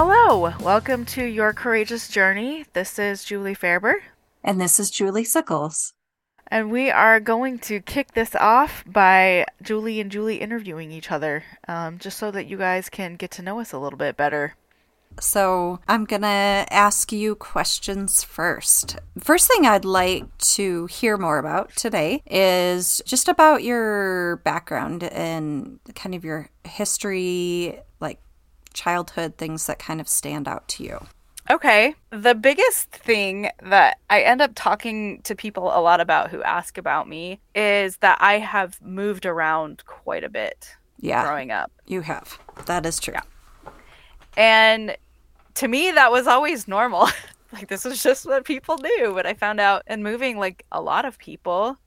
Hello, welcome to Your Courageous Journey. This is Julie Faerber, And this is Julie Sickles. and we are going to kick this off by Julie and Julie interviewing each other, um, just so that you guys can get to know us a little bit better. So I'm going to ask you questions first. First thing I'd like to hear more about today is just about your background and kind of your history, like childhood things that kind of stand out to you. Okay. The biggest thing that I end up talking to people a lot about who ask about me is that I have moved around quite a bit Yeah, growing up. you have. That is true. Yeah. And to me, that was always normal. like, this was just what people do. But I found out in moving, like, a lot of people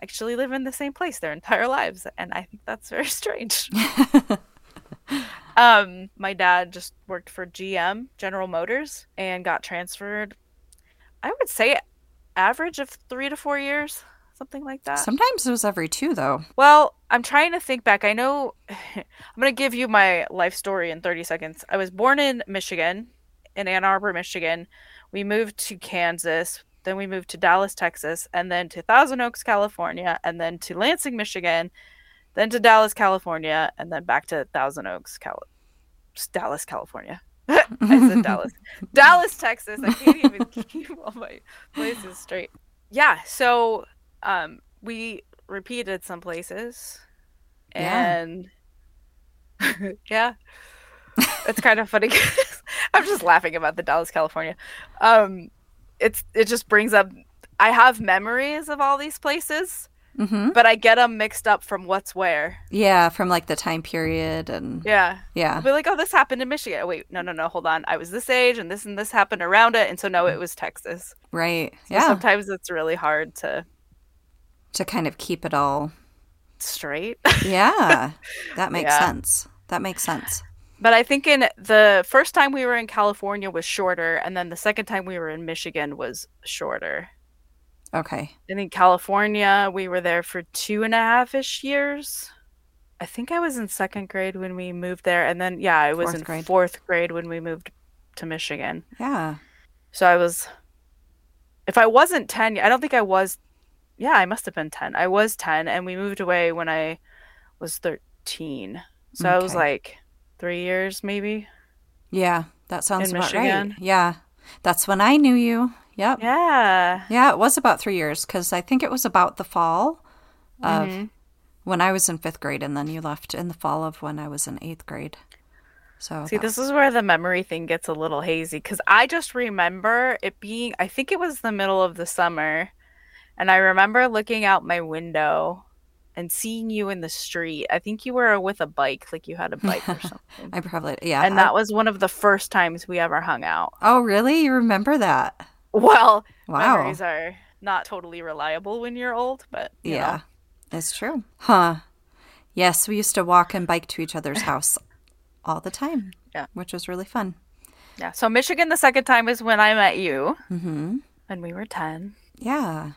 actually live in the same place their entire lives. And I think that's very strange. um, my dad just worked for GM, General Motors, and got transferred, I would say, average of three to four years, something like that. Sometimes it was every two, though. Well, I'm trying to think back. I know I'm going to give you my life story in 30 seconds. I was born in Michigan, in Ann Arbor, Michigan. We moved to Kansas, then we moved to Dallas, Texas, and then to Thousand Oaks, California, and then to Lansing, Michigan, then to Dallas, California, and then back to Thousand Oaks, Cal- Dallas, California. I said Dallas. Dallas, Texas. I can't even keep all my places straight. Yeah, so um we repeated some places Yeah. and yeah. It's kind of funny. I'm just laughing about the Dallas, California. Um it's it just brings up I have memories of all these places, hmm but I get them mixed up from what's where. Yeah, from like the time period and Yeah. yeah. Be like, oh, this happened in Michigan. Wait, no, no, no, hold on. I was this age and this and this happened around it. And so, no, it was Texas. Right. So Yeah. Sometimes it's really hard to To kind of keep it all. straight. Yeah. That makes Yeah. sense. That makes sense. but I think in the first time we were in California was shorter. And then the second time we were in Michigan was shorter. Okay. I think California, we were there for two and a half ish years. I think I was in second grade when we moved there. And then, yeah, I was Fourth in grade. fourth grade when we moved to Michigan. Yeah. So I was, if I wasn't 10, I don't think I was, yeah, I must have been 10. I was 10 and we moved away when I was 13. So I was like three years maybe. Yeah. That sounds In about right. Michigan? Yeah. That's when I knew you. Yep. Yeah. Yeah, it was about three years because I think it was about the fall of Mhm. when I was in fifth grade, and then you left in the fall of when I was in eighth grade. So See, this is where the memory thing gets a little hazy because I just remember it being, I think it was the middle of the summer. And I remember looking out my window and seeing you in the street. I think you were with a bike, like you had a bike or something. I probably yeah. and I- that was one of the first times we ever hung out. oh, really? You remember that? Well, Wow. memories are not totally reliable when you're old, but you yeah, know. it's true. Huh? Yes, we used to walk and bike to each other's house all the time. Yeah. which was really fun. yeah. So Michigan, the second time is when I met you, hmm when we were ten. Yeah.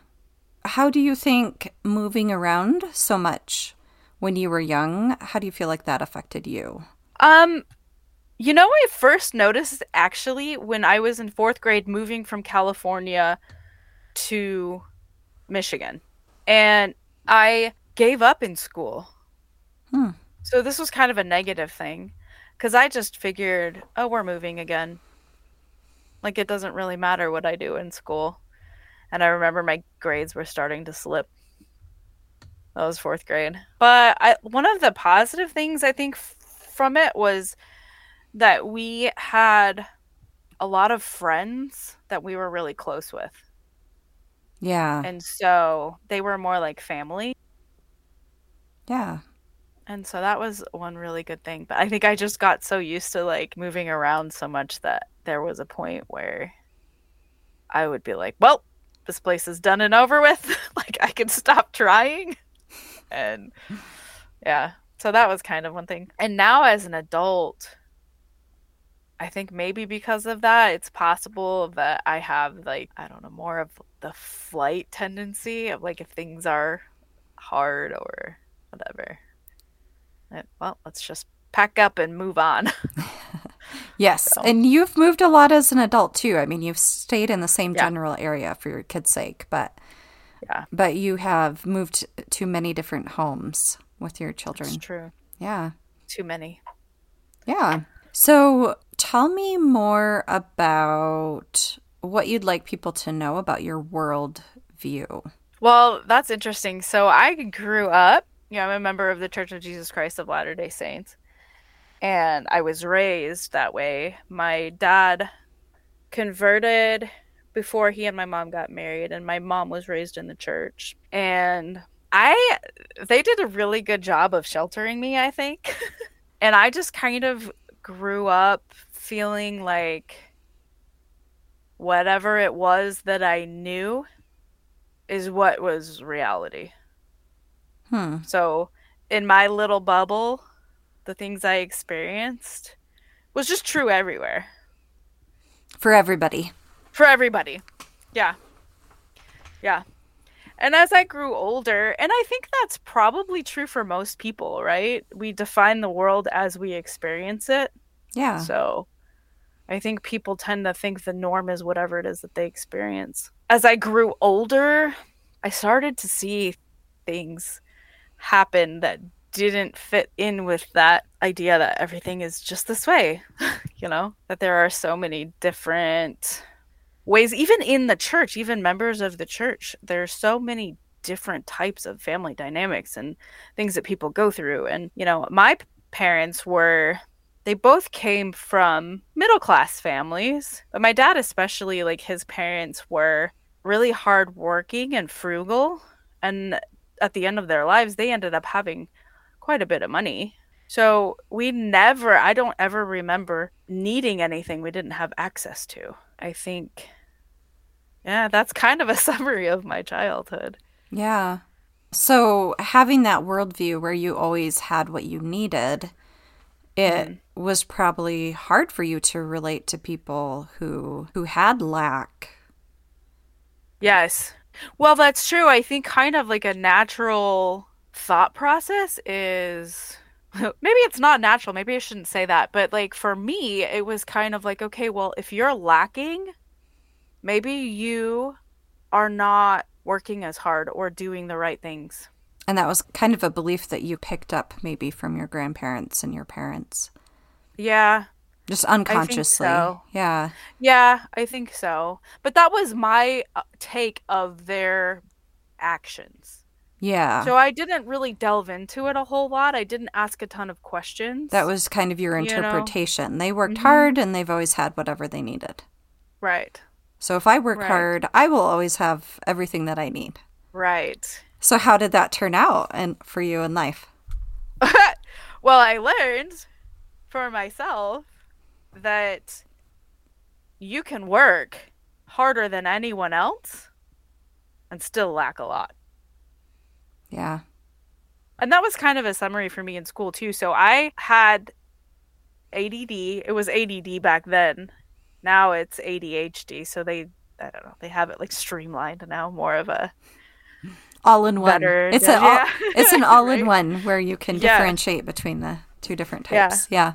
How do you think moving around so much when you were young? How do you feel like that affected you? Um, you know, I first noticed actually when I was in fourth grade, moving from California to Michigan, and I gave up in school. Hmm. So this was kind of a negative thing, because I just figured, oh, we're moving again. Like it doesn't really matter what I do in school. And I remember my grades were starting to slip. That was fourth grade. But I, one of the positive things I think f- from it was that we had a lot of friends that we were really close with. Yeah. And so they were more like family. Yeah. And so that was one really good thing. But I think I just got so used to like moving around so much that there was a point where I would be like, well, this place is done and over with. like I can stop trying. And yeah. So that was kind of one thing. And now as an adult, I think maybe because of that, it's possible that I have like, I don't know, more of the flight tendency of like if things are hard or whatever. Well, let's just pack up and move on. Yes. So. And you've moved a lot as an adult too. I mean, you've stayed in the same Yeah. general area for your kids' sake, but Yeah. but you have moved to many different homes with your children. true. Yeah. Too many. Yeah. So tell me more about what you'd like people to know about your world view. Well, that's interesting. So I grew up, you know, I'm a member of the Church of Jesus Christ of Latter-day Saints. And I was raised that way. My dad converted before he and my mom got married and my mom was raised in the church. And I they did a really good job of sheltering me, I think. and I just kind of grew up feeling like whatever it was that I knew is what was reality. Hmm. So, in my little bubble, the things I experienced was just true everywhere For everybody. for everybody. Yeah. Yeah. And as I grew older, and I think that's probably true for most people, right? We define the world as we experience it. Yeah. So I think people tend to think the norm is whatever it is that they experience. As I grew older, I started to see things happen that didn't fit in with that idea that everything is just this way, you know, that there are so many different ways, even in the church, even members of the church, there's so many different types of family dynamics and things that people go through. And, you know, my parents were they both came from middle class families but my dad especially like his parents were really hardworking and frugal and at the end of their lives they ended up having quite a bit of money. So we never i don't ever remember needing anything we didn't have access to. I think yeah that's kind of a summary of my childhood. Yeah. So having that worldview where you always had what you needed, it mm-hmm. was probably hard for you to relate to people who who had lack. Yes. Well, that's true. I think kind of like a natural thought process is maybe it's not natural. Maybe I shouldn't say that. But like for me, it was kind of like, okay, well, if you're lacking, maybe you are not working as hard or doing the right things. And that was kind of a belief that you picked up maybe from your grandparents and your parents. Yeah. Just unconsciously. so. Yeah. Yeah, I think so. But that was my uh, take of their actions. Yeah. So I didn't really delve into it a whole lot. I didn't ask a ton of questions. that was kind of your You know? interpretation. They worked Mhm. hard and they've always had whatever they needed. right. So if I work Right. hard, I will always have everything that I need. Right. So how did that turn out and for you in life? well, I learned for myself that you can work harder than anyone else and still lack a lot. Yeah. And that was kind of a summary for me in school too. So I had ADD. It was ADD back then. Now it's ADHD. So they I don't know, they have it like streamlined now, more of a All in one. Better, It's yeah. an all, it's an all in one where you can Yeah. differentiate between the two different Yeah. types. Yeah.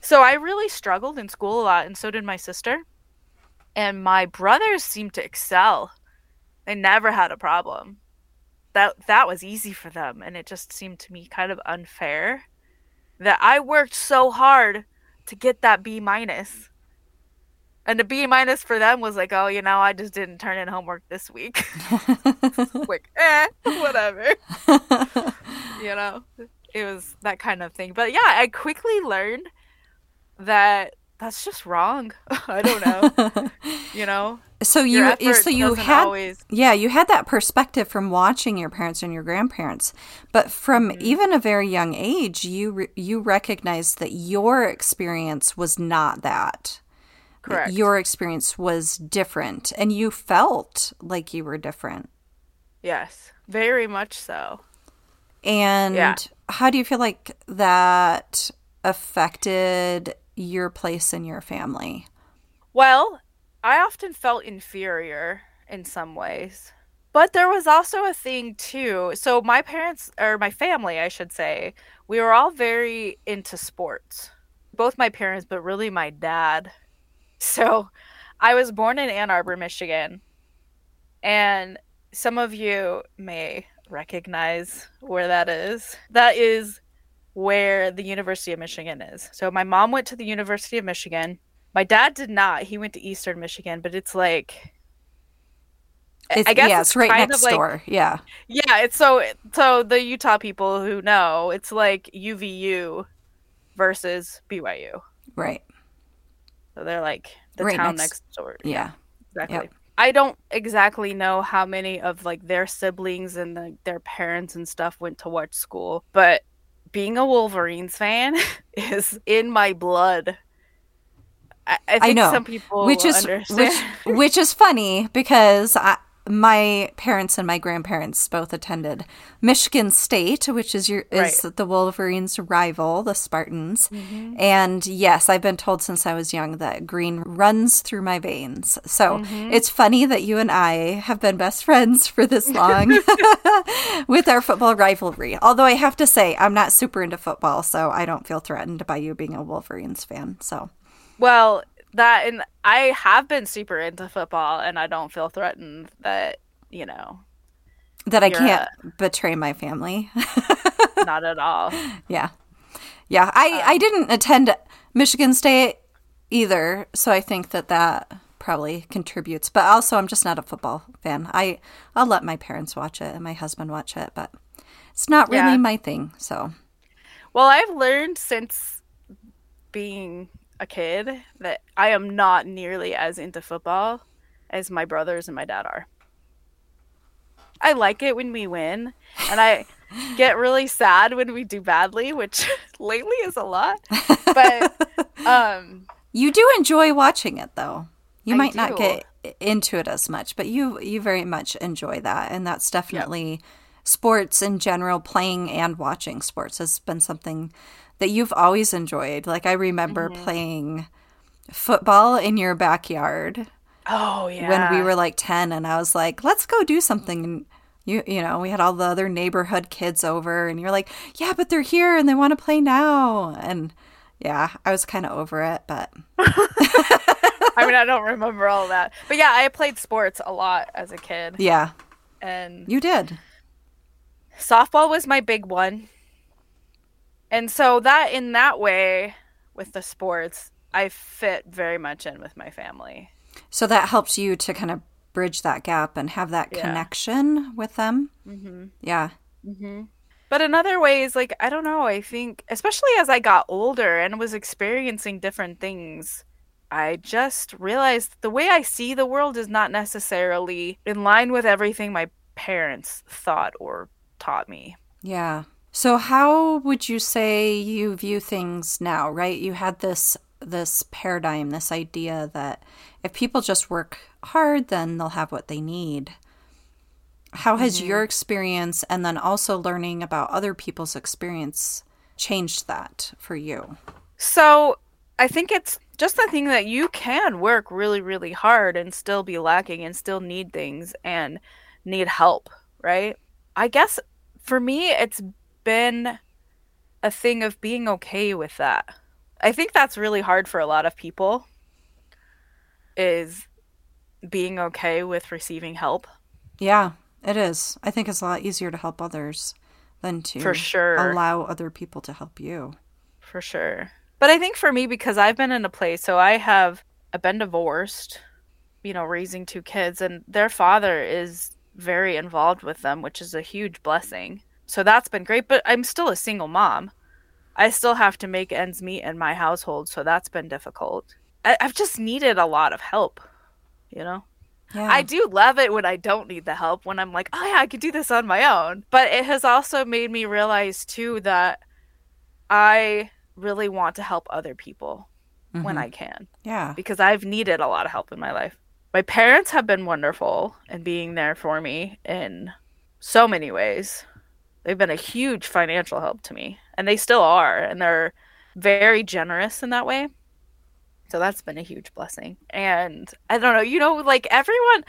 So I really struggled in school a lot, and so did my sister. And my brothers seemed to excel. They never had a problem. That that was easy for them, and it just seemed to me kind of unfair that I worked so hard to get that B minus. And the B minus for them was like, oh, you know, I just didn't turn in homework this week. like, eh, whatever. You know it was that kind of thing. But yeah i quickly learned that that's just wrong. I don't know. You know? So you so you had always yeah you had that perspective from watching your parents and your grandparents. But from Mm-hmm. even a very young age you re- you recognized that your experience was not That correct. your experience was different and you felt like you were different. Yes very much so. And Yeah. how do you feel like that affected your place in your family? Well i often felt inferior in some ways but there was also a thing too. So my parents or my family i should say we were all very into sports. Both my parents, but really my dad. So I was born in Ann Arbor, Michigan. And some of you may recognize where that is. That is where the University of Michigan is. So my mom went to the University of Michigan. My dad did not. He went to Eastern Michigan, but it's like it's, I guess yeah, it's, it's right next like, door. Yeah. Yeah, it's so so the Utah people who know, it's like UVU versus BYU. Right. So they're like the right town next, next door. Yeah. Exactly. Yep. I don't exactly know how many of like their siblings and the, their parents and stuff went to watch school, but being a Wolverines fan is in my blood. I, I think I know. some people which is which, which is funny because I, my parents and my grandparents both attended Michigan State, which is your is right. the Wolverines' rival, the Spartans. Mm-hmm. And yes, I've been told since I was young that green runs through my veins. So mm-hmm. it's funny that you and I have been best friends for this long with our football rivalry. Although I have to say, I'm not super into football, so I don't feel threatened by you being a Wolverines fan. So well, that and I have been super into football and I don't feel threatened that, you know, that I can't a... betray my family. not at all. Yeah. Yeah, I um, I didn't attend Michigan State either, so I think that that probably contributes. But also I'm just not a football fan. I I'll let my parents watch it and my husband watch it, but it's not really yeah. my thing, so. Well, I've learned since being a kid that I am not nearly as into football as my brothers and my dad are. I like it when we win, and I get really sad when we do badly, which lately is a lot. But um you do enjoy watching it though. You I might do. not get into it as much, but you you very much enjoy that and that's definitely yep. sports in general playing and watching sports has been something that you've always enjoyed. Like I remember mm-hmm. playing football in your backyard. Oh yeah. When we were like 10 and I was like, "Let's go do something." And you you know, we had all the other neighborhood kids over and you're like, "Yeah, but they're here and they want to play now." And yeah, I was kind of over it, but I mean, I don't remember all that. But yeah, I played sports a lot as a kid. Yeah. And You did. Softball was my big one and so that in that way with the sports i fit very much in with my family so that helps you to kind of bridge that gap and have that yeah. connection with them mm-hmm. yeah mm-hmm. but in other ways like i don't know i think especially as i got older and was experiencing different things i just realized the way i see the world is not necessarily in line with everything my parents thought or taught me yeah so how would you say you view things now, right? You had this this paradigm, this idea that if people just work hard, then they'll have what they need. How has mm-hmm. your experience and then also learning about other people's experience changed that for you? So, I think it's just the thing that you can work really, really hard and still be lacking and still need things and need help, right? I guess for me, it's been a thing of being okay with that. I think that's really hard for a lot of people is being okay with receiving help. Yeah, it is. I think it's a lot easier to help others than to for sure allow other people to help you. For sure. But I think for me, because I've been in a place, so I have I've been divorced, you know, raising two kids, and their father is very involved with them, which is a huge blessing. So that's been great, but I'm still a single mom. I still have to make ends meet in my household, so that's been difficult. I- have just needed a lot of help, you know? Yeah. I do love it when I don't need the help, when I'm like, oh yeah, I could do this on my own. But it has also made me realize too that I really want to help other people mm-hmm. when I can. Yeah. Because I've needed a lot of help in my life. My parents have been wonderful in being there for me in so many ways. They've been a huge financial help to me, and they still are, and they're very generous in that way. So that's been a huge blessing. And I don't know, you know, like everyone,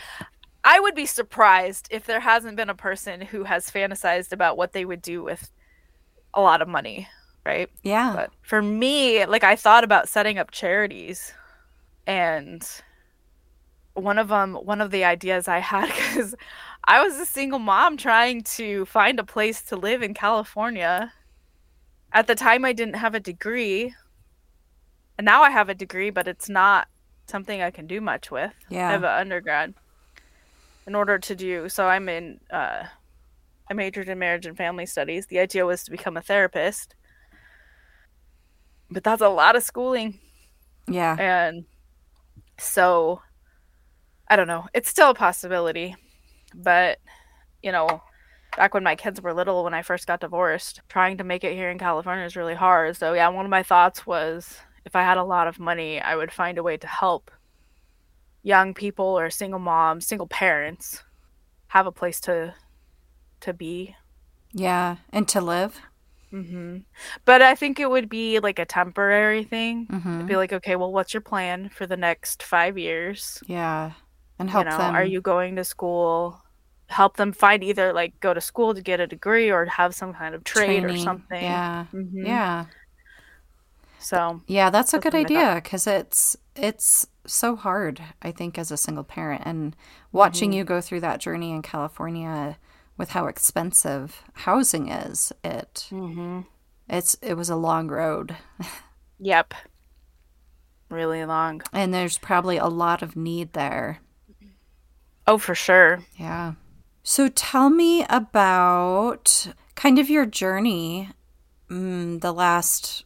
I would be surprised if there hasn't been a person who has fantasized about what they would do with a lot of money. right? Yeah. But for me, like I thought about setting up charities and one of them one of the ideas I had cuz I was a single mom trying to find a place to live in California. At the time I didn't have a degree. And now I have a degree, but it's not something I can do much with. Yeah. I have an undergrad in order to do so i'm in uh i majored in marriage and family studies the idea was to become a therapist but that's a lot of schooling Yeah. and so i don't know it's still a possibility but you know back when my kids were little when i first got divorced trying to make it here in california is really hard so yeah one of my thoughts was if i had a lot of money i would find a way to help young people or single moms, single parents have a place to to be. Yeah. And to live. hmm But I think it would be like a temporary thing. hmm It'd be like, okay, well, what's your plan for the next five years? Yeah. And help you know, them. are you going to school? Help them find either like go to school to get a degree or have some kind of trade or something. Yeah. Mhm. Yeah. So Yeah, that's a good what I thought. idea because it's it's so hard, I think, as a single parent, and watching Mm-hmm. you go through that journey in California with how expensive housing is, it mhm. it's it was a long road, yep, really long. and there's probably a lot of need there. Oh, for sure. Yeah. So tell me about kind of your journey, mm, the last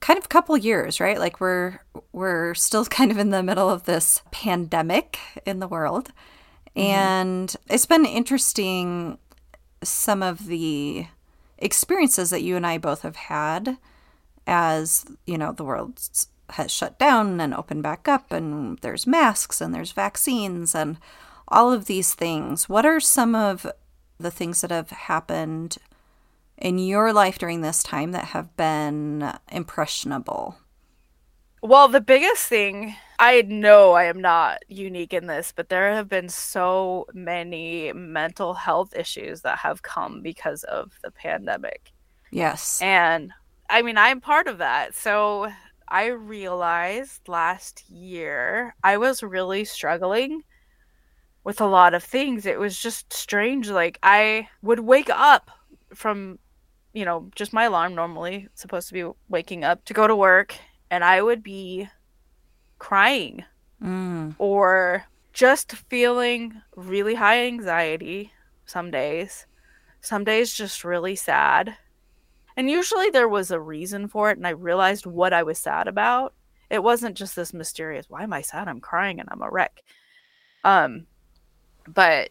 kind of couple years, right? Like we're we're still kind of in the middle of this pandemic in the world. And it's been interesting some of the experiences that you and I both have had as, you know, the world has shut down and opened back up and there's masks and there's vaccines and all of these things. What are some of the things that have happened in your life during this time that have been impressionable? Well, the biggest thing, I know I am not unique in this, but there have been so many mental health issues that have come because of the pandemic. Yes. And I mean, I'm part of that. So I realized last year I was really struggling with a lot of things. It was just strange. Like, I would wake up from, you know, just my alarm normally, supposed to be waking up to go to work, and I would be crying Mm. or just feeling really high anxiety some days. Some days just really sad. And usually there was a reason for it and I realized what I was sad about. It wasn't just this mysterious, why am I sad? I'm crying and I'm a wreck. Um but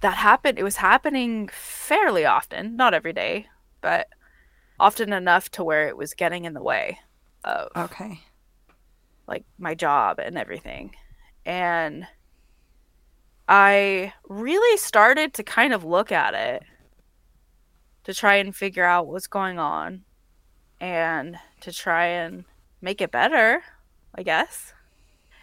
that happened it was happening fairly often, not every day, but often enough to where it was getting in the way of Okay. like my job and everything. And I really started to kind of look at it to try and figure out what's going on and to try and make it better, I guess.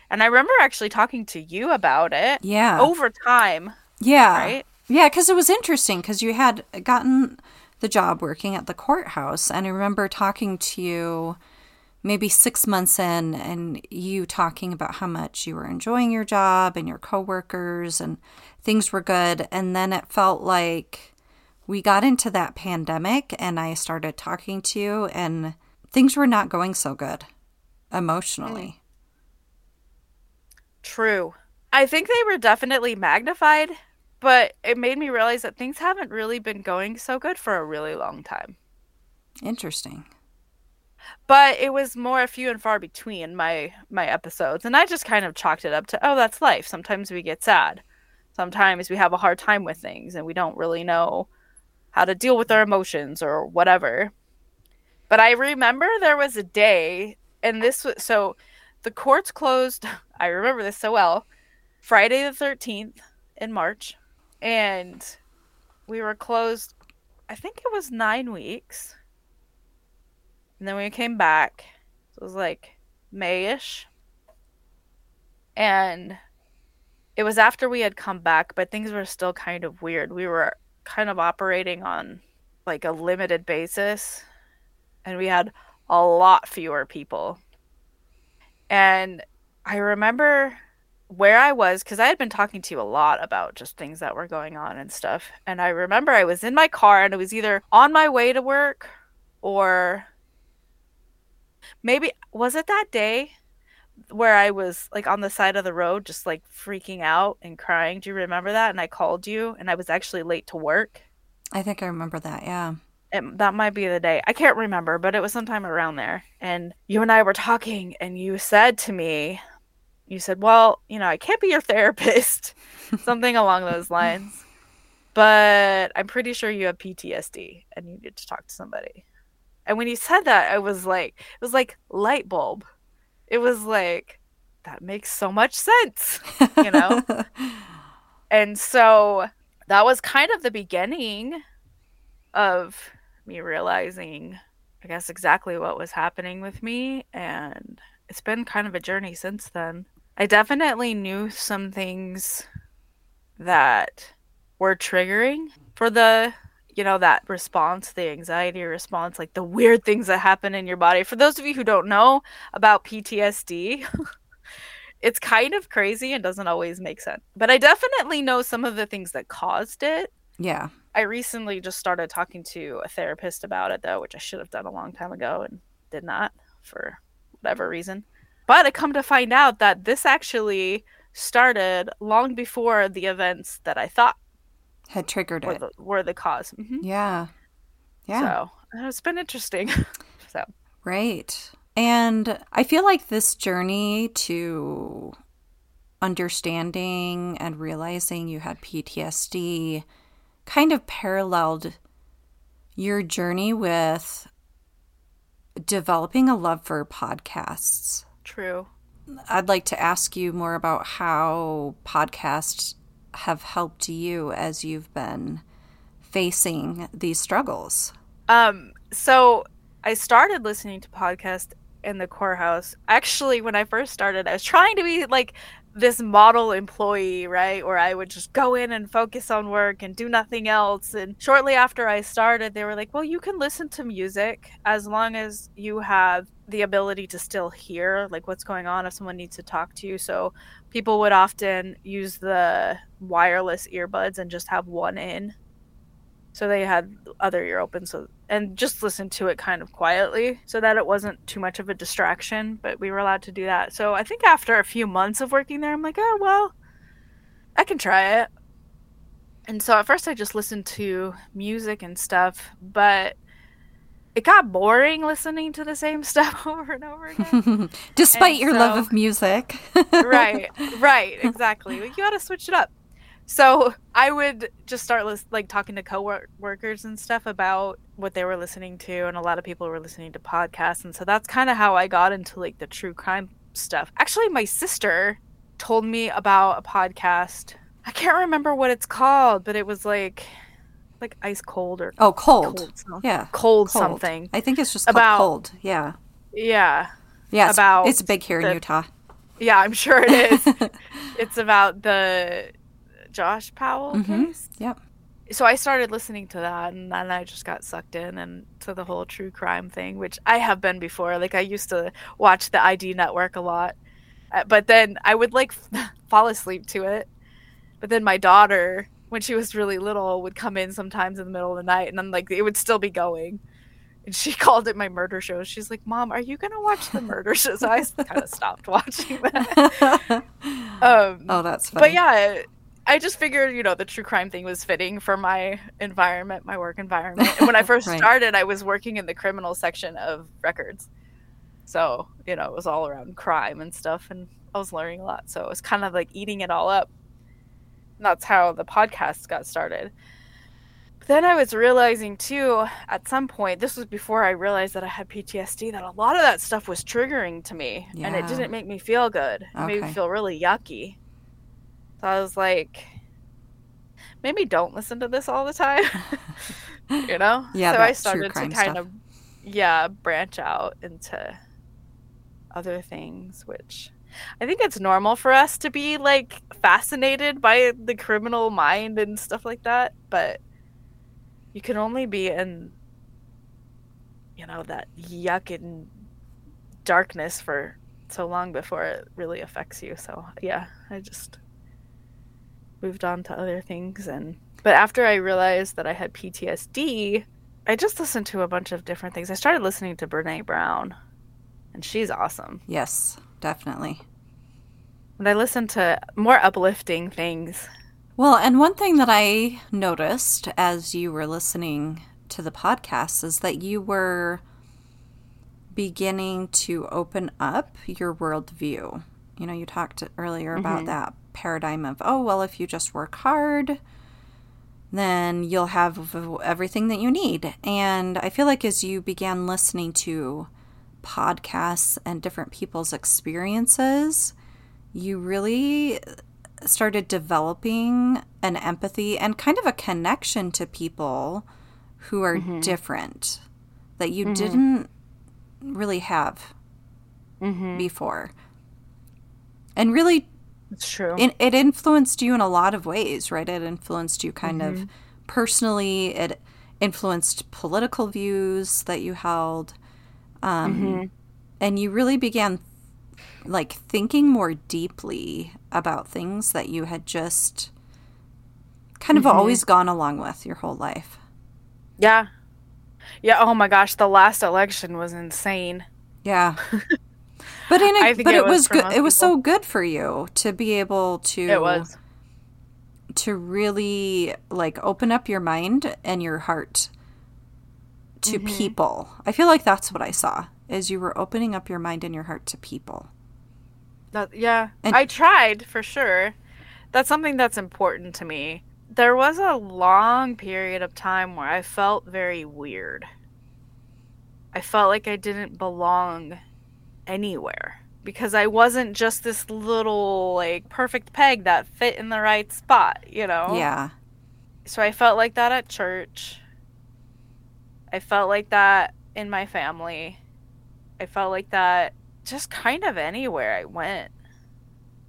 And I remember actually talking to you about it Yeah. over time, yeah. right? Yeah, because it was interesting because you had gotten the job working at the courthouse. And I remember talking to you maybe six months in and you talking about how much you were enjoying your job and your coworkers and things were good. And then it felt like we got into that pandemic and I started talking to you and things were not going so good emotionally. True. I think they were definitely magnified, but it made me realize that things haven't really been going so good for a really long time. Interesting. but it was more a few and far between my my episodes and i just kind of chalked it up to oh that's life sometimes we get sad sometimes we have a hard time with things and we don't really know how to deal with our emotions or whatever but i remember there was a day and this was so the courts closed i remember this so well friday the 13th in march and we were closed i think it was nine weeks and then we came back. So it was like Mayish. And it was after we had come back, but things were still kind of weird. We were kind of operating on like a limited basis. and we had a lot fewer people. And I remember where I was because I had been talking to you a lot about just things that were going on and stuff. And I remember I was in my car and it was either on my way to work or maybe was it that day where I was like on the side of the road just like freaking out and crying. Do you remember that? And I called you and I was actually late to work. I think I remember that. Yeah. It, that might be the day. I can't remember, but it was sometime around there. And you and I were talking and you said to me, you said, "Well, you know, I can't be your therapist." Something along those lines. But I'm pretty sure you have PTSD and you need to talk to somebody. And when you said that, I was like, it was like light bulb it was like that makes so much sense, you know? and so that was kind of the beginning of me realizing, I guess, exactly what was happening with me. And it's been kind of a journey since then. I definitely knew some things that were triggering for the you know that response the anxiety response like the weird things that happen in your body for those of you who don't know about ptsd it's kind of crazy and doesn't always make sense but i definitely know some of the things that caused it yeah i recently just started talking to a therapist about it though which i should have done a long time ago and did not for whatever reason but i come to find out that this actually started long before the events that i thought had triggered were it. The, were the cause. Mm-hmm. Yeah. Yeah. So it's been interesting. so right. And I feel like this journey to understanding and realizing you had PTSD kind of paralleled your journey with developing a love for podcasts. True. I'd like to ask you more about how podcasts have helped you as you've been facing these struggles? Um, so I started listening to podcasts in the courthouse. Actually, when I first started, I was trying to be like this model employee, right? Where I would just go in and focus on work and do nothing else. And shortly after I started, they were like, well, you can listen to music as long as you have the ability to still hear like what's going on if someone needs to talk to you. So people would often use the wireless earbuds and just have one in. So they had other ear open so and just listened to it kind of quietly so that it wasn't too much of a distraction, but we were allowed to do that. So I think after a few months of working there, I'm like, "Oh, well, I can try it." And so at first I just listened to music and stuff, but it got boring listening to the same stuff over and over again. Despite and your so, love of music. right, right, exactly. You got to switch it up. So I would just start list- like talking to coworkers and stuff about what they were listening to, and a lot of people were listening to podcasts, and so that's kind of how I got into like the true crime stuff. Actually, my sister told me about a podcast. I can't remember what it's called, but it was like like ice cold or oh cold, cold yeah cold, cold, something. I think it's just about cold. Yeah, yeah, yeah. It's, about it's big here the, in Utah. Yeah, I'm sure it is. it's about the Josh Powell mm-hmm. case. Yep. So I started listening to that, and then I just got sucked in and to the whole true crime thing, which I have been before. Like I used to watch the ID Network a lot, uh, but then I would like fall asleep to it. But then my daughter when she was really little would come in sometimes in the middle of the night and I'm like it would still be going and she called it my murder show she's like mom are you gonna watch the murder show so i kind of stopped watching that um, oh that's funny. but yeah i just figured you know the true crime thing was fitting for my environment my work environment and when i first right. started i was working in the criminal section of records so you know it was all around crime and stuff and i was learning a lot so it was kind of like eating it all up And that's how the podcast got started. But then I was realizing too, at some point, this was before I realized that I had PTSD, that a lot of that stuff was triggering to me, yeah. and it didn't make me feel good. It okay. made me feel really yucky. So I was like, maybe don't listen to this all the time. you know? Yeah. So I started to kind stuff. of, yeah, branch out into other things, which I think it's normal for us to be like fascinated by the criminal mind and stuff like that, but you can only be in you know, that yuck and darkness for so long before it really affects you. So, yeah, I just moved on to other things and but after I realized that I had PTSD, I just listened to a bunch of different things. I started listening to Brene Brown, and she's awesome. Yes, definitely. And I listened to more uplifting things. Well, and one thing that I noticed as you were listening to the podcast is that you were beginning to open up your worldview. You know, you talked earlier about mm-hmm. that paradigm of, oh, well, if you just work hard, then you'll have everything that you need. And I feel like as you began listening to podcasts and different people's experiences, you really started developing an empathy and kind of a connection to people who are mm-hmm. different that you mm-hmm. didn't really have mm-hmm. before. And really it's true. It, it influenced you in a lot of ways, right? It influenced you kind mm-hmm. of personally. It influenced political views that you held. Um, mm-hmm. And you really began like thinking more deeply about things that you had just kind of mm-hmm. always gone along with your whole life. Yeah. Yeah. Oh my gosh. The last election was insane. Yeah. But in a, but it, it was, was good. It was so good for you to be able to. It was to really like open up your mind and your heart to mm-hmm. people. I feel like that's what I saw is you were opening up your mind and your heart to people. That, yeah, and, I tried for sure. That's something that's important to me. There was a long period of time where I felt very weird. I felt like I didn't belong anywhere because I wasn't just this little like perfect peg that fit in the right spot, you know? Yeah. So I felt like that at church. I felt like that in my family. I felt like that just kind of anywhere I went.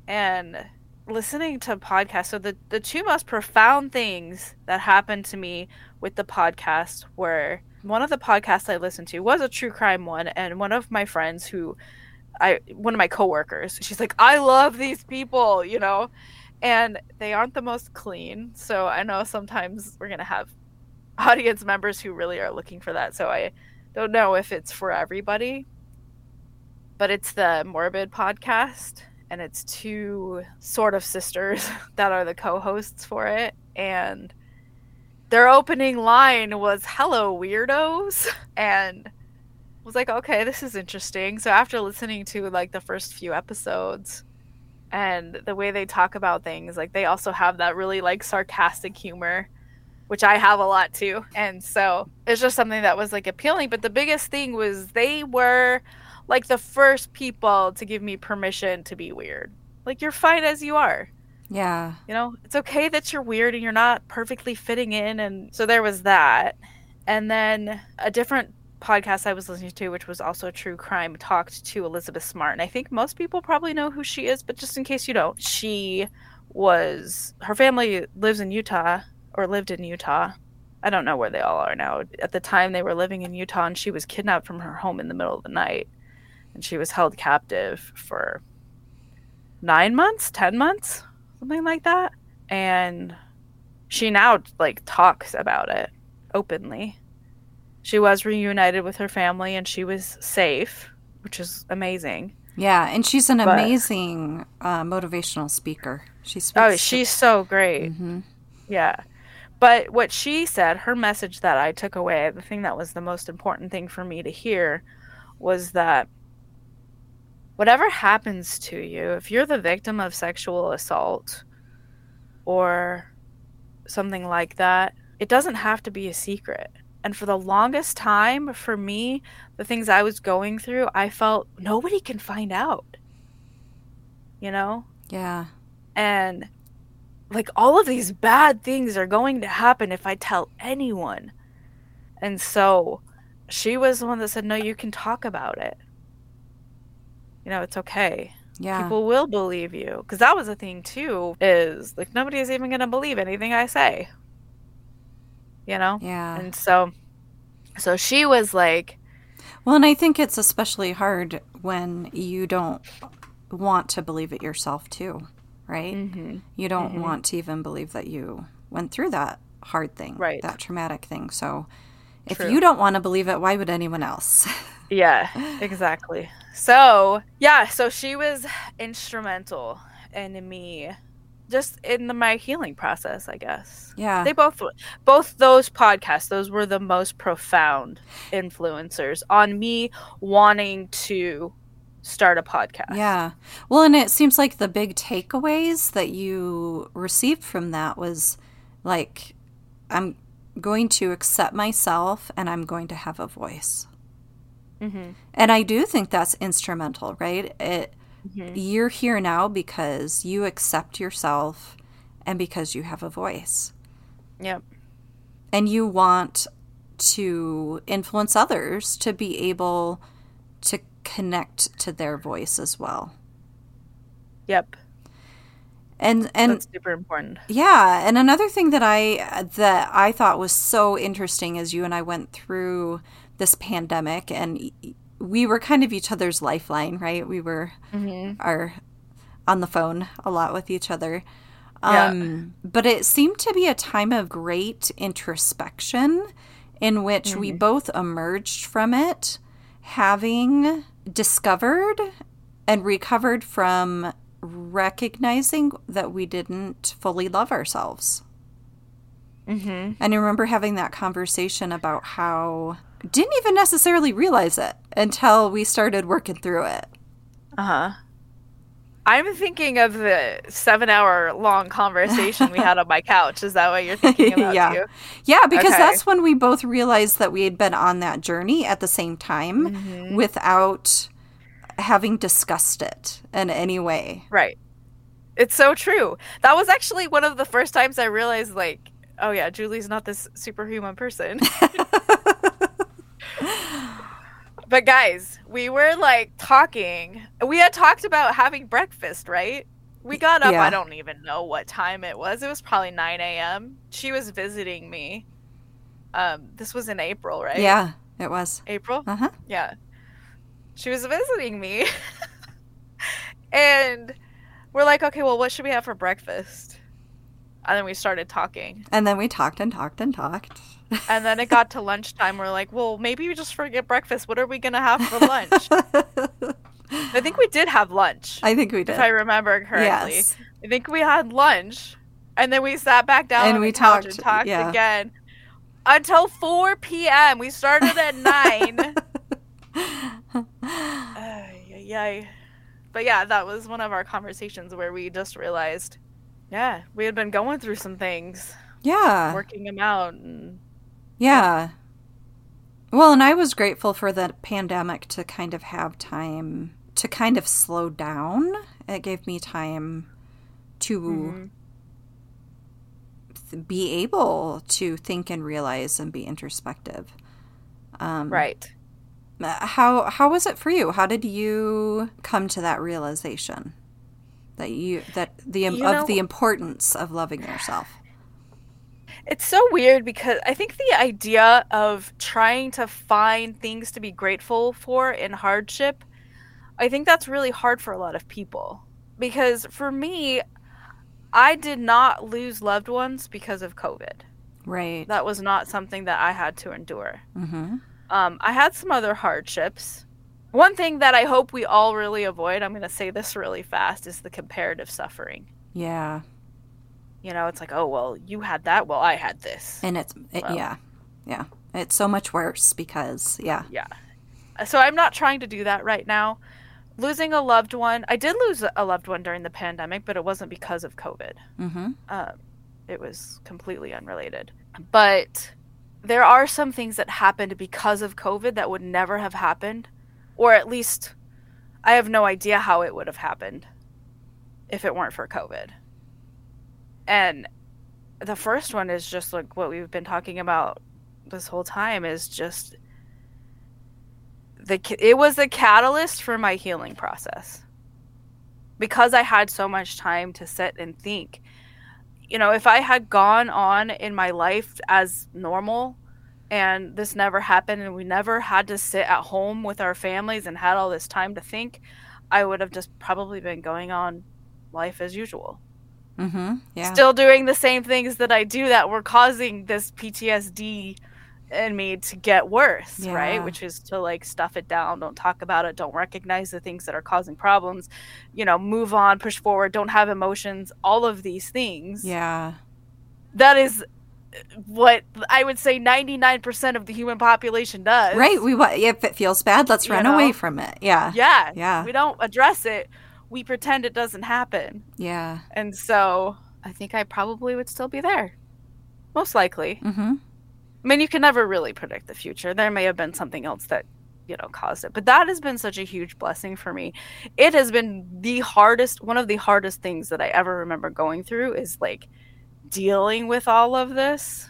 And listening to podcasts, so the, the two most profound things that happened to me with the podcast were one of the podcasts I listened to was a true crime one, and one of my friends who I one of my coworkers, she's like, I love these people, you know, and they aren't the most clean. So I know sometimes we're gonna have audience members who really are looking for that. So I don't know if it's for everybody, but it's the Morbid podcast, and it's two sort of sisters that are the co-hosts for it, and their opening line was "Hello, weirdos," and was like, okay, this is interesting. So after listening to like the first few episodes and the way they talk about things, like they also have that really like sarcastic humor, which I have a lot too. And so it's just something that was like appealing. But the biggest thing was they were like the first people to give me permission to be weird. Like you're fine as you are. Yeah. You know, it's okay that you're weird and you're not perfectly fitting in. And so there was that. And then a different podcast I was listening to, which was also true crime, talked to Elizabeth Smart. And I think most people probably know who she is, but just in case you don't, she was, her family lives in Utah or lived in Utah. I don't know where they all are now. At the time, they were living in Utah, and she was kidnapped from her home in the middle of the night. And she was held captive for nine months, 10 months, something like that. And she now like talks about it openly. She was reunited with her family and she was safe, which is amazing. Yeah, and she's an but, amazing uh, motivational speaker. She speaks. Oh, she's so great. Mm-hmm. Yeah. But what she said, her message that I took away, the thing that was the most important thing for me to hear was that whatever happens to you, if you're the victim of sexual assault or something like that, it doesn't have to be a secret. And for the longest time, for me, the things I was going through, I felt nobody can find out. You know? Yeah. And like all of these bad things are going to happen if I tell anyone. And so she was the one that said, No, you can talk about it you know, it's okay. Yeah. People will believe you. Because that was a thing, too, is like nobody is even going to believe anything I say. You know? Yeah. And so, so she was like, Well, and I think it's especially hard when you don't want to believe it yourself, too, right? Mm-hmm. You don't want to even believe that you went through that hard thing, Right. that traumatic thing. So if True. you don't want to believe it, why would anyone else? Yeah, exactly. So, yeah, so she was instrumental in me just in the, my healing process, I guess. yeah. They both both those podcasts, those were the most profound influencers on me wanting to start a podcast. Yeah. Well, and it seems like the big takeaways that you received from that was like, I'm going to accept myself and I'm going to have a voice. hmm And I do think that's instrumental, right? It, Mhm. You're here now because you accept yourself and because you have a voice. Yep. And you want to influence others to be able to connect to their voice as well. Yep. And and That's super important. Yeah, and another thing that I that I thought was so interesting as you and I went through this pandemic and we were kind of each other's lifeline, right? We were Mm-hmm. are on the phone a lot with each other. Yeah. Um, but it seemed to be a time of great introspection in which we both emerged from it having discovered and recovered from recognizing that we didn't fully love ourselves. Mm-hmm. And I remember having that conversation about how didn't even necessarily realize it until we started working through it. Uh huh. I'm thinking of the seven hour long conversation we had on my couch. Is that what you're thinking about Yeah. too? Yeah, because Okay. that's when we both realized that we had been on that journey at the same time Mm-hmm. without having discussed it in any way. Right. It's so true. That was actually one of the first times I realized, like, oh yeah, Julie's not this superhuman person. but guys, we were like talking. We had talked about having breakfast, right? We got up. Yeah. I don't even know what time it was. It was probably 9 a.m. She was visiting me. Um, this was in April, right? Yeah, it was. April? Uh huh. Yeah. She was visiting me. and we're like, okay, well, what should we have for breakfast? And then we started talking. And then we talked and talked and talked. And then it got to lunchtime. We're like, well, maybe we just forget breakfast. What are we going to have for lunch? I think we did have lunch, I think we did. if I remember correctly. Yes. I think we had lunch. And then we sat back down And we talked, and talked yeah. again until 4 p.m. We started at 9. Ay, ay, ay. But yeah, that was one of our conversations where we just realized, yeah, we had been going through some things, Yeah. working them out, and Yeah. Well, and I was grateful for the pandemic to kind of have time to kind of slow down. It gave me time to Mm-hmm. th- be able to think and realize and be introspective. Um, right. How how was it for you? How did you come to that realization that you that the You of know- the importance of loving yourself? It's so weird because I think the idea of trying to find things to be grateful for in hardship, I think that's really hard for a lot of people. Because for me, I did not lose loved ones because of COVID. Right. That was not something that I had to endure. Mm-hmm. Um, I had some other hardships. One thing that I hope we all really avoid, I'm going to say this really fast, is the comparative suffering. Yeah. You know, it's like, oh, well, you had that. Well, I had this. And it's it, Well. yeah, yeah. It's so much worse because yeah, Yeah. So I'm not trying to do that right now. Losing a loved one, I did lose a loved one during the pandemic, but it wasn't because of COVID. mm-hmm. Um, it was completely unrelated. But there are some things that happened because of COVID that would never have happened, or at least I have no idea how it would have happened if it weren't for COVID. And the first one is just like what we've been talking about this whole time is just the it was the catalyst for my healing process because I had so much time to sit and think you know, if I had gone on in my life as normal and this never happened and we never had to sit at home with our families and had all this time to think, I would have just probably been going on life as usual. Mm-hmm. Yeah. Still doing the same things that I do that were causing this PTSD in me to get worse, Yeah. right? Which is to like stuff it down, don't talk about it, don't recognize the things that are causing problems, you know, move on, push forward, don't have emotions, all of these things. yeah. That is what I would say 99% of the human population does. Right. We if it feels bad, let's You run know? away from it. Yeah. Yeah. Yeah. We don't address it. We pretend it doesn't happen. Yeah. And so I think I probably would still be there. Most likely. Mm-hmm. I mean, you can never really predict the future. There may have been something else that, you know, caused it. But that has been such a huge blessing for me. It has been the hardest, one of the hardest things that I ever remember going through is like dealing with all of this.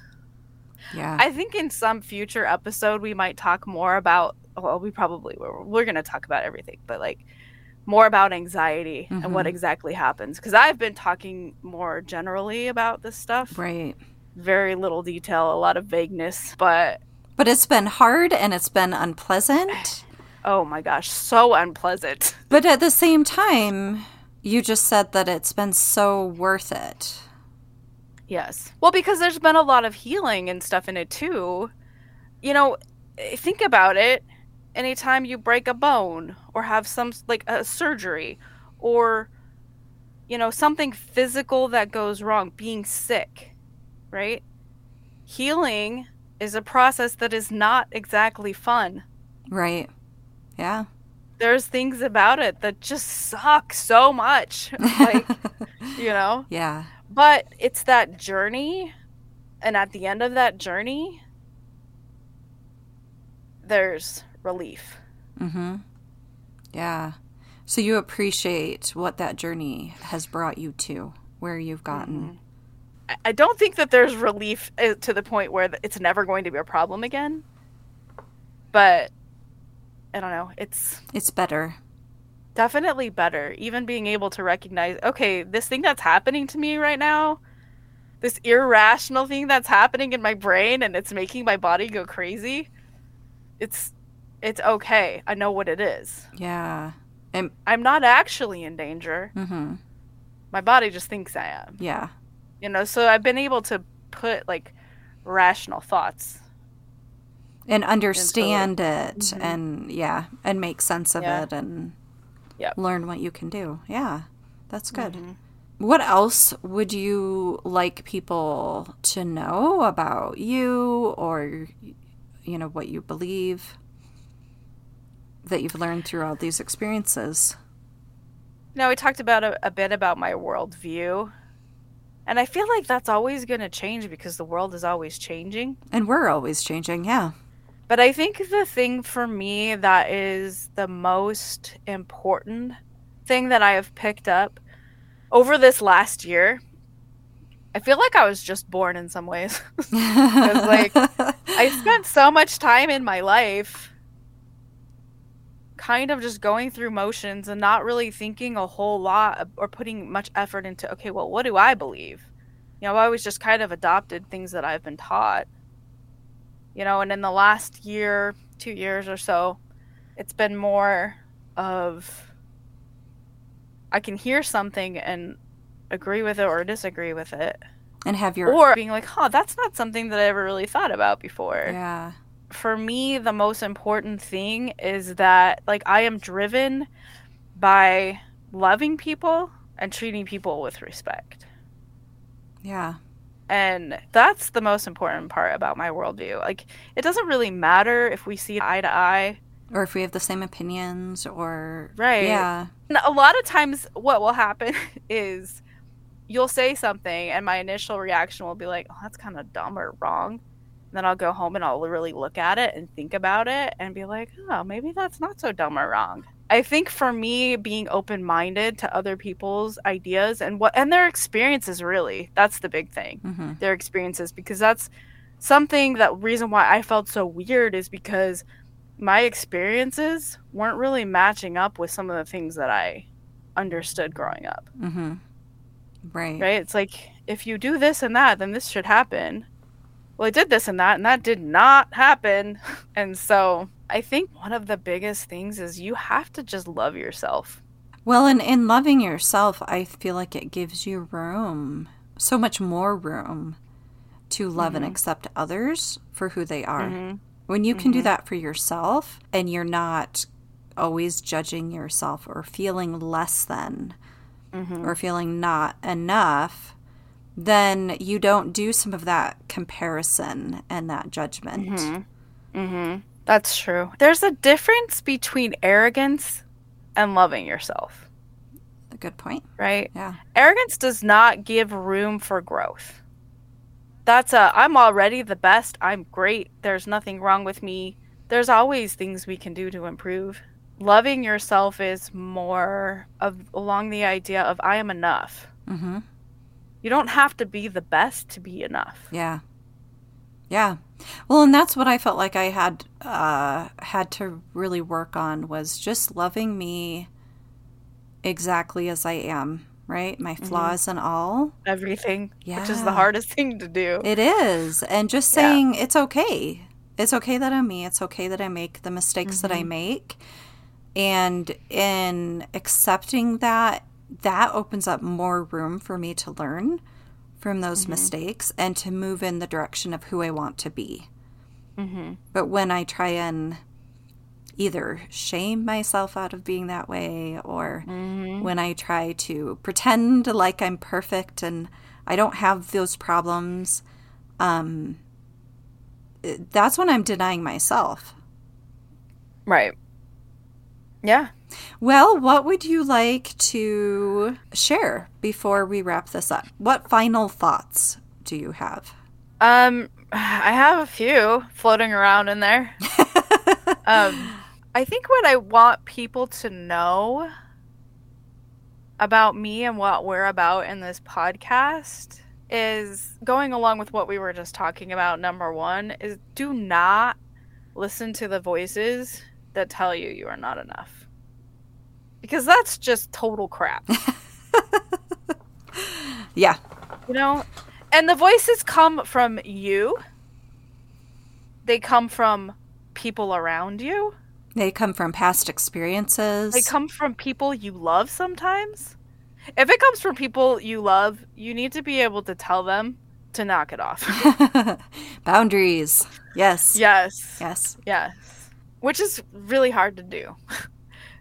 Yeah. I think in some future episode we might talk more about well we probably will. We're going to talk about everything, but like more about anxiety and what Mhm. exactly happens cuz I've been talking more generally about this stuff. right. Very little detail, a lot of vagueness, but But it's been hard and it's been unpleasant. oh my gosh, so unpleasant. But at the same time, you just said that it's been so worth it. Yes. Well, because there's been a lot of healing and stuff in it too. You know, eh, think about it. Anytime you break a bone or have some like a surgery or you know, something physical that goes wrong, being sick, right? Healing is a process that is not exactly fun. Right. Yeah. There's things about it that just suck so much. Like, you know? yeah. But it's that journey, and at the end of that journey, there's relief. Mm-hmm. Yeah. So you appreciate what that journey has brought you to, where you've gotten. I- I don't think that there's relief uh, to the point where it's never going to be a problem again. But I don't know. It's It's better. definitely better. Even being able to recognize, okay, this thing that's happening to me right now, this irrational thing that's happening in my brain and it's making my body go crazy. It's it's okay. I know what it is. Yeah. And I'm not actually in danger. mm-hmm. My body just thinks I am. Yeah. You know, so I've been able to put like rational thoughts. And understand it Mhm. and yeah, and make sense of Yeah. it and Yep. learn what you can do. Yeah. That's good. Mhm. What else would you like people to know about you or you know what you believe that you've learned through all these experiences? Now we talked about a, a bit about my worldview. And I feel like that's always going to change because the world is always changing. And we're always changing, yeah. But I think the thing for me that is the most important thing that I have picked up over this last year, I feel like I was just born in some ways. like, I spent so much time in my life kind of just going through motions and not really thinking a whole lot or putting much effort into, okay, well, what do I believe? You know, I always just kind of adopted things that I've been taught. You know, and in the last year, two years or so, it's been more of I can hear something and agree with it or disagree with it. and have your Or being like, huh, that's not something that I ever really thought about before yeah. For me the most important thing is that like I am driven by loving people and treating people with respect. Yeah. And that's the most important part about my worldview. Like it doesn't really matter if we see eye to eye. Or if we have the same opinions or Right. Yeah. And a lot of times what will happen is you'll say something and my initial reaction will be like, "Oh, that's kind of dumb or wrong." Then I'll go home and I'll really look at it and think about it and be like, "Oh, maybe that's not so dumb or wrong." I think for me being open-minded to other people's ideas and what and their experiences really, that's the big thing. Mm-hmm. Their experiences because that's something that reason why I felt so weird is because my experiences weren't really matching up with some of the things that I understood growing up. Mm-hmm. Right. Right? It's like if you do this and that, then this should happen. Well, I did this and that, and that did not happen. And so I think one of the biggest things is you have to just love yourself. Well, and in loving yourself, I feel like it gives you room, so much more room to love and mm-hmm. accept others for who they are. Mm-hmm. When you can do mm-hmm. that for yourself and you're not always judging yourself or feeling less than or feeling not enough, then you don't do some of that comparison and that judgment. That's true. There's a difference between arrogance and loving yourself, A good point. right? Yeah. Arrogance does not give room for growth. That's a I'm already the best. I'm great. There's nothing wrong with me. There's always things we can do to improve. Loving yourself is more of along the idea of I am enough. Mm-hmm. You don't have to be the best to be enough. Yeah. Yeah. Well, and that's what I felt like I had uh, had to really work on was just loving me exactly as I am, right? My flaws and all. Everything, which is the hardest thing to do. It is. And just Yeah. saying it's okay. It's okay that I'm me. It's okay that I make the mistakes that I make. And in accepting that, that opens up more room for me to learn from those mm-hmm. mistakes and to move in the direction of who I want to be. Mm-hmm. But when I try and either shame myself out of being that way or mm-hmm. when I try to pretend like I'm perfect and I don't have those problems, um, that's when I'm denying myself. Right. Yeah. Well, what would you like to share before we wrap this up? What final thoughts do you have? Um, I have a few floating around in there. um, I think what I want people to know about me and what we're about in this podcast is going along with what we were just talking about. Number one is do not listen to the voices that tell you you are not enough. Because that's just total crap. Yeah. You know? And the voices come from you. They come from people around you. They come from past experiences. They come from people you love sometimes. If it comes from people you love, you need to be able to tell them to knock it off. Boundaries. Yes. yes. Yes. Yes. Which is really hard to do.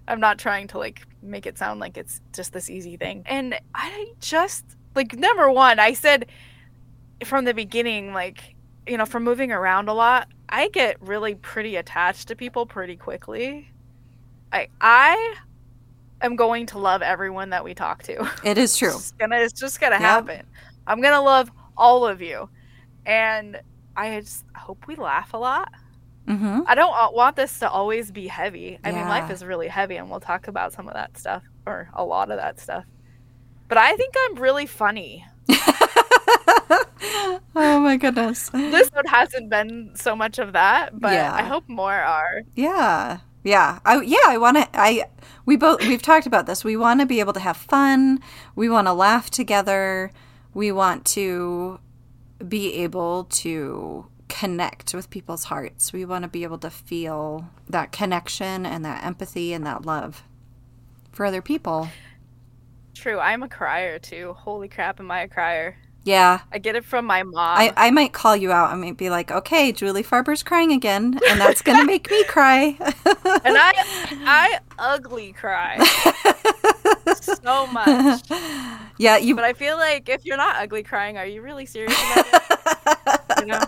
I'm not trying to like make it sound like it's just this easy thing. And I just like number one, I said from the beginning, like, you know, from moving around a lot, I get really pretty attached to people pretty quickly. I I am going to love everyone that we talk to. It is true. It's gonna it's just gonna Yep. happen. I'm gonna love all of you. And I just hope we laugh a lot. Mm-hmm. I don't want this to always be heavy. I mean, life is really heavy, and we'll talk about some of that stuff or a lot of that stuff. But I think I'm really funny. oh my goodness. This one hasn't been so much of that, but Yeah. I hope more are. Yeah. Yeah. I yeah, I want to I we both we've talked about this. We want to be able to have fun. We want to laugh together. We want to be able to connect with people's hearts. We want to be able to feel that connection and that empathy and that love for other people. True, I'm a crier too. Holy crap, am I a crier? Yeah. I get it from my mom. I, I might call you out. I might be like, okay, Julie Faerber's crying again, and that's going to make me cry. and I, I ugly cry so much. yeah, you But I feel like if you're not ugly crying, are you really serious about it? You know?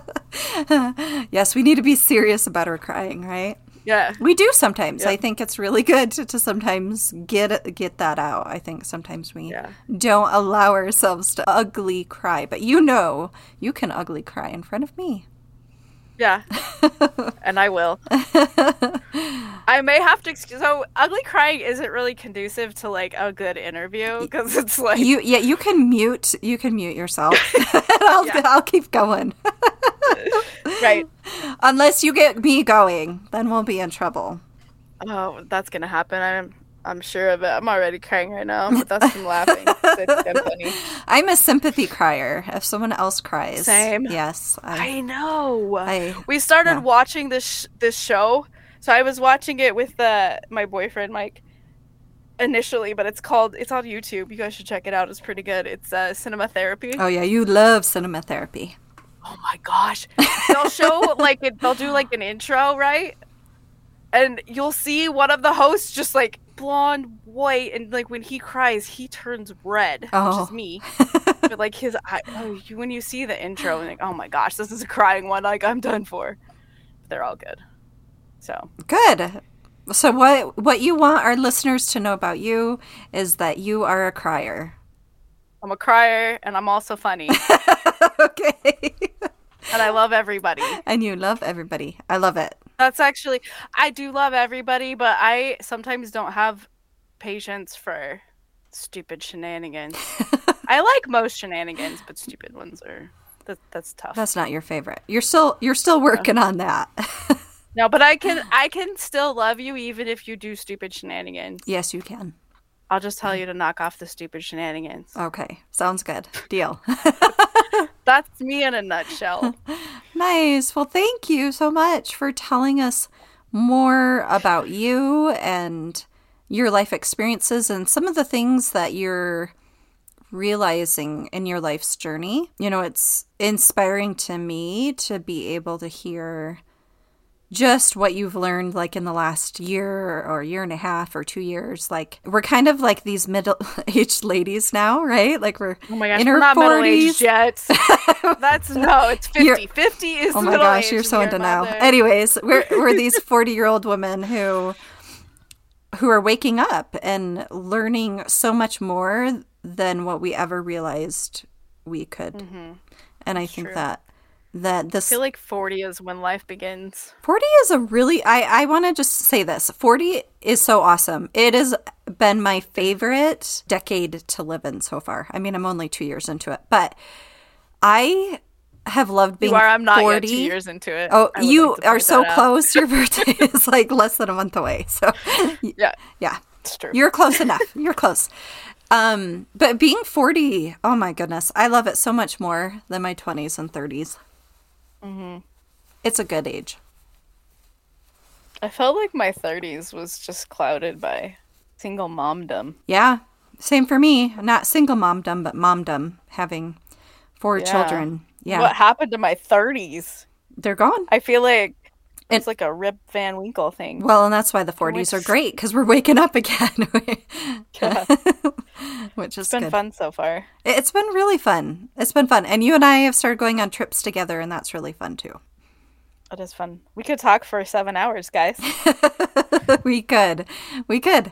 yes, we need to be serious about our crying, right? Yeah. We do sometimes. Yep. I think it's really good to, to sometimes get get that out. I think sometimes we Yeah. don't allow ourselves to ugly cry, but you know, you can ugly cry in front of me. Yeah. and I will. I may have to. So, ugly crying isn't really conducive to like a good interview because it's like. You yeah, you can mute you can mute yourself. I'll Yeah. I'll keep going. right. Unless you get me going, then we'll be in trouble. Oh, that's gonna happen. I'm. I'm sure of it. I'm already crying right now, but that's from laughing. It's funny. I'm a sympathy crier. If someone else cries, Same. Yes, I, I know. I- we started yeah. watching this sh- this show. So I was watching it with uh, my boyfriend Mike initially, but it's called it's on YouTube. You guys should check it out. It's pretty good. It's uh, cinema therapy. oh yeah, you love cinema therapy. Oh my gosh. They'll show like it, they'll do like an intro, right? And you'll see one of the hosts just like blonde, white, and like when he cries, he turns red, which Oh. is me. but like his eye, oh, you, when you see the intro, and like, oh my gosh, this is a crying one. Like I'm done for. They're all good. So Good. So what what you want our listeners to know about you is that you are a crier. I'm a crier, and I'm also funny, okay. and I love everybody. and you love everybody. I love it. That's actually, I do love everybody, but I sometimes don't have patience for stupid shenanigans. I like most shenanigans, but stupid ones are that, that's tough. That's not your favorite. You're still you're still working on that. no, but I can I can still love you even if you do stupid shenanigans. yes, you can. I'll just tell mm-hmm. you to knock off the stupid shenanigans. Okay. Sounds good. Deal. That's me in a nutshell. Nice. Well, thank you so much for telling us more about you and your life experiences and some of the things that you're realizing in your life's journey. You know, it's inspiring to me to be able to hear just what you've learned like in the last year or year and a half or two years like we're kind of like these middle-aged ladies now right like we're Oh my gosh, in we're our not middle aged yet. That's no, it's 50. You're- 50 is Oh my gosh, you're so are now. Anyways, we're we're these 40-year-old women who who are waking up and learning so much more than what we ever realized we could. And I think Mm-hmm. That that I feel like 40 is when life begins. 40 is a really I I want to just say this. 40 is so awesome. It has been my favorite decade to live in so far. I mean, I'm only 2 years into it, but I have loved being You are, I'm not 40. yet two years into it. Oh, you like are so close. Your birthday is like less than a month away. So, Yeah, yeah, it's true. you're close enough. You're close. Um, but being 40, oh my goodness, I love it so much more than my 20s and 30s. Mm-hmm. It's a good age. I felt like my 30s was just clouded by single momdom. Yeah, same for me. Not single momdom, but momdom, having four Yeah. children. Yeah, What happened to my 30s? they're gone. I feel like And- it's like a Rip Van Winkle thing. Well, and that's why the 40s are great because we're waking up again, Yeah. which is It's been good. fun so far. It's been really fun. It's been fun. And you and I have started going on trips together, and that's really fun too. It is fun. We could talk for seven hours, guys. we could. We could.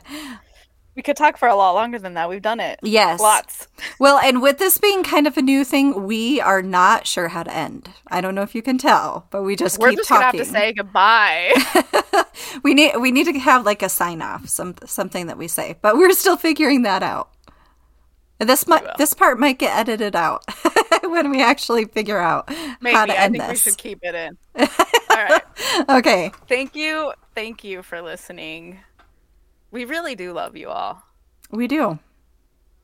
We could talk for a lot longer than that. We've done it. Yes. Lots. Well, and with this being kind of a new thing, we are not sure how to end. I don't know if you can tell, but we just We're keep just talking. gonna have to say goodbye. we need we need to have like a sign off, some something that we say, but we're still figuring that out. This might this part might get edited out when we actually figure out Maybe how to I end think we this. should keep it in. All right. Okay. Thank you. Thank you for listening. We really do love you all. We do.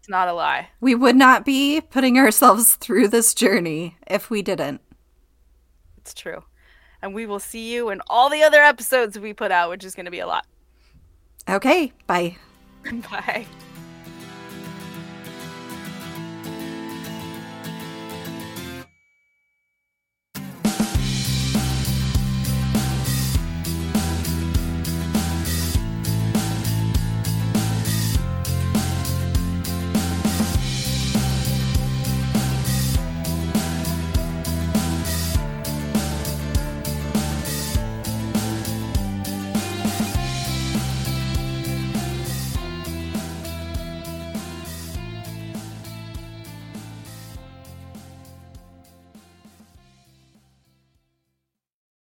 It's not a lie. We would not be putting ourselves through this journey if we didn't. It's true. And we will see you in all the other episodes we put out, which is going to be a lot. Okay, bye. Bye.